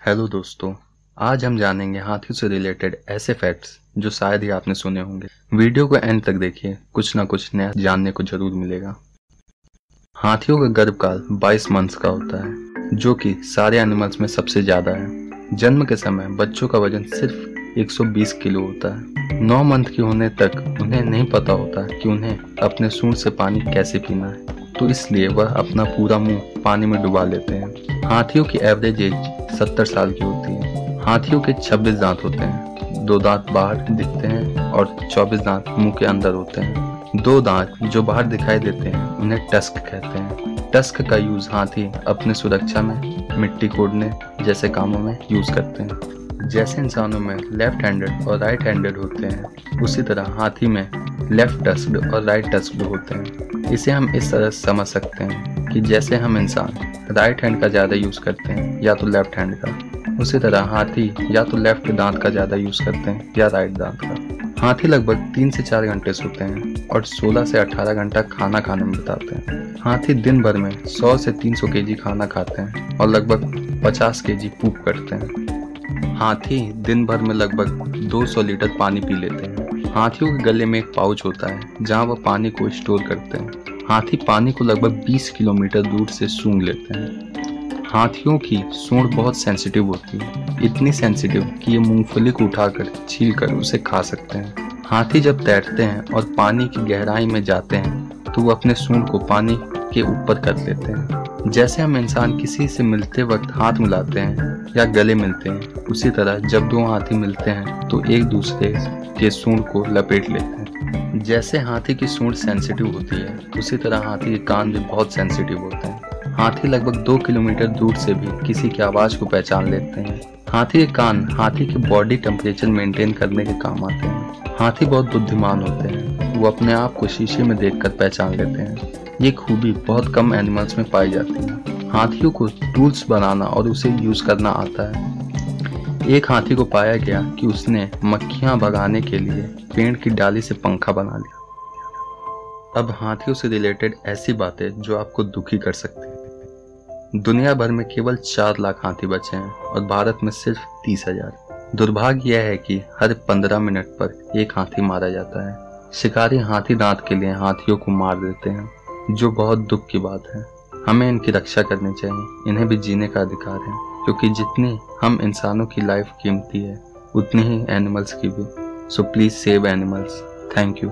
Hello दोस्तों, आज हम जानेंगे हाथियों से रिलेटेड ऐसे फैक्ट्स जो शायद ही आपने सुने होंगे। वीडियो को एंड तक देखिए, कुछ ना कुछ नया जानने को ज़रूर मिलेगा। हाथियों का गर्भकाल 22 मंथ्स का होता है, जो कि सारे एनिमल्स में सबसे ज़्यादा है। जन्म के समय बच्चों का वज़न सिर्फ़ 120 किलो होता है। नौ मंथ के होने तक उन्हें नहीं पता होता कि उन्हें अपने सूंड से पानी कैसे पीना है। तो इसलिए वह अपना पूरा मुँह पानी में डुबा लेते हैं। हाथियों की एवरेज एज सत्तर साल की होती है। हाथियों के छब्बीस दांत होते हैं। दो दांत बाहर दिखते हैं और चौबीस दांत मुँह के अंदर होते हैं। दो दांत जो बाहर दिखाई देते हैं, उन्हें टस्क कहते हैं। टस्क का यूज़ हाथी अपने सुरक्षा में, मिट्टी कोड़ने जैसे कामों में यूज़ करते हैं। जैसे इंसानों में लेफ़्ट हैंडेड और राइट हैंडेड होते हैं, उसी तरह हाथी में लेफ़्ट टस्क्ड और राइट टस्क होते हैं। इसे हम इस तरह समझ सकते हैं कि जैसे हम इंसान राइट हैंड का ज़्यादा यूज़ करते हैं या तो लेफ़्ट हैंड का, उसी तरह हाथी या तो लेफ़्ट दांत का ज़्यादा यूज़ करते हैं या राइट दांत का। हाथी लगभग तीन से चार घंटे सोते हैं और 16 से 18 घंटा खाना खाने में बिताते हैं। हाथी दिन भर में 100 से 300 केजी खाना खाते हैं और लगभग 50 केजी पूप करते हैं। हाथी दिन भर में लगभग 200 लीटर पानी पी लेते हैं। हाथियों के गले में एक पाउच होता है, जहाँ वह पानी को स्टोर करते हैं। हाथी पानी को लगभग 20 किलोमीटर दूर से सूंघ लेते हैं। हाथियों की सूंड बहुत सेंसिटिव होती है। इतनी सेंसिटिव कि ये मूंगफली को उठाकर छील कर उसे खा सकते हैं। हाथी जब तैरते हैं और पानी की गहराई में जाते हैं तो वो अपने सूंड को पानी के ऊपर कर लेते हैं। जैसे हम इंसान किसी से मिलते वक्त हाथ मिलाते हैं या गले मिलते हैं, उसी तरह जब दो हाथी मिलते हैं तो एक दूसरे के सूंड को लपेट लेते हैं। जैसे हाथी की सूंड सेंसिटिव होती है, उसी तरह हाथी के कान भी बहुत सेंसिटिव होते हैं। हाथी लगभग दो किलोमीटर दूर से भी किसी की आवाज़ को पहचान लेते हैं। हाथी के कान हाथी के बॉडी टेम्परेचर मेंटेन करने के काम आते हैं। हाथी बहुत बुद्धिमान होते हैं। वो अपने आप को शीशे में देखकर पहचान लेते हैं। ये खूबी बहुत कम एनिमल्स में पाई जाती है। हाथियों को टूल्स बनाना और उसे यूज़ करना आता है। एक हाथी को पाया गया कि उसने मक्खियाँ भगाने के लिए पेड़ की डाली से पंखा बना लिया। अब हाथियों से रिलेटेड ऐसी बातें जो आपको दुखी कर सकती हैं। दुनिया भर में केवल चार लाख हाथी बचे हैं और भारत में सिर्फ़ तीस हज़ार। दुर्भाग्य यह है कि हर पंद्रह मिनट पर एक हाथी मारा जाता है। शिकारी हाथी दांत के लिए हाथियों को मार देते हैं, जो बहुत दुख की बात है। हमें इनकी रक्षा करनी चाहिए, इन्हें भी जीने का अधिकार है, क्योंकि जितनी हम इंसानों की लाइफ कीमती है, उतनी ही एनिमल्स की भी। So please save animals thank you